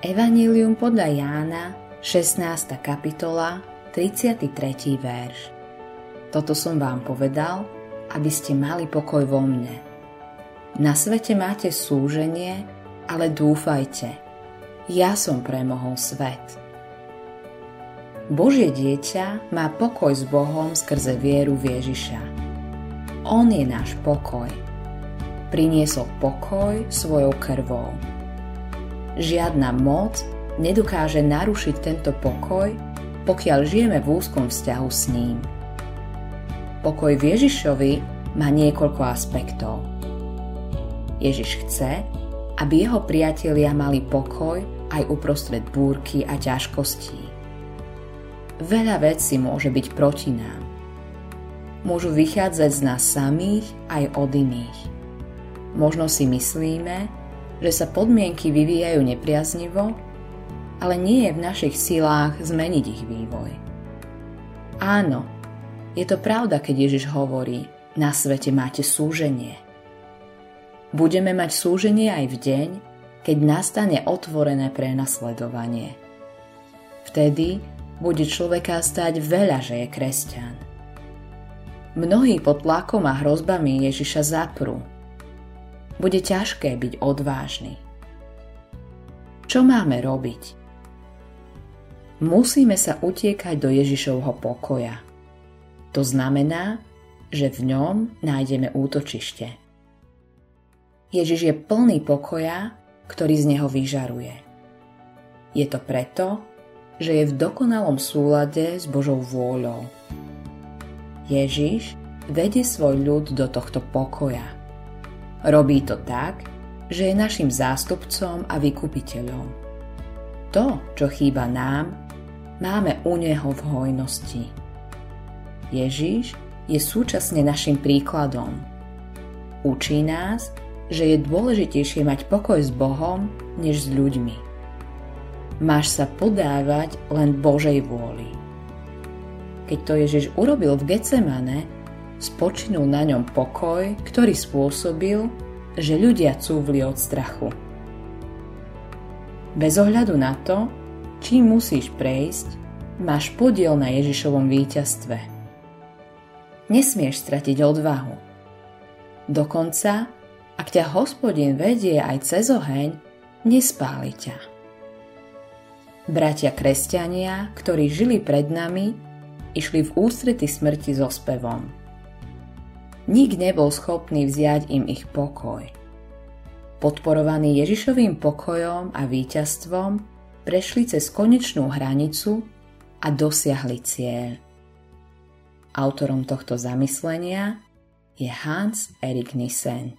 Evangelium podľa Jána, 16. kapitola, 33. verš. Toto som vám povedal, aby ste mali pokoj vo mne. Na svete máte súženie, ale dúfajte, ja som premohol svet. Božie dieťa má pokoj s Bohom skrze vieru v Ježiša. On je náš pokoj. Priniesol pokoj svojou krvou. Žiadna moc nedokáže narušiť tento pokoj, pokiaľ žijeme v úzkom vzťahu s ním. Pokoj v Ježišovi má niekoľko aspektov. Ježiš chce, aby jeho priatelia mali pokoj aj uprostred búrky a ťažkostí. Veľa vecí môže byť proti nám. Môžu vychádzať z nás samých aj od iných. Možno si myslíme, že sa podmienky vyvíjajú nepriaznivo, ale nie je v našich silách zmeniť ich vývoj. Áno, je to pravda, keď Ježiš hovorí, na svete máte súženie. Budeme mať súženie aj v deň, keď nastane otvorené prenasledovanie. Vtedy bude človeka stať veľa, že je kresťan. Mnohí pod tlakom a hrozbami Ježiša zaprú, bude ťažké byť odvážny. Čo máme robiť? Musíme sa utiekať do Ježišovho pokoja. To znamená, že v ňom nájdeme útočište. Ježiš je plný pokoja, ktorý z neho vyžaruje. Je to preto, že je v dokonalom súlade s Božou vôľou. Ježiš vedie svoj ľud do tohto pokoja – Robí to tak, že je našim zástupcom a vykupiteľom. To, čo chýba nám, máme u Neho v hojnosti. Ježiš je súčasne našim príkladom. Učí nás, že je dôležitejšie mať pokoj s Bohom, než s ľuďmi. Máš sa podávať len Božej vôli. Keď to Ježiš urobil v Getsemane, spočinul na ňom pokoj, ktorý spôsobil, že ľudia cúvli od strachu. Bez ohľadu na to, čím musíš prejsť, máš podiel na Ježišovom víťazstve. Nesmieš stratiť odvahu. Dokonca, ak ťa hospodin vedie aj cez oheň, nespáli ťa. Bratia kresťania, ktorí žili pred nami, išli v ústrety smrti so spevom – nik nebol schopný vziať im ich pokoj. Podporovaní Ježišovým pokojom a víťazstvom prešli cez konečnú hranicu a dosiahli cieľ. Autorom tohto zamyslenia je Hans Erik Nissen.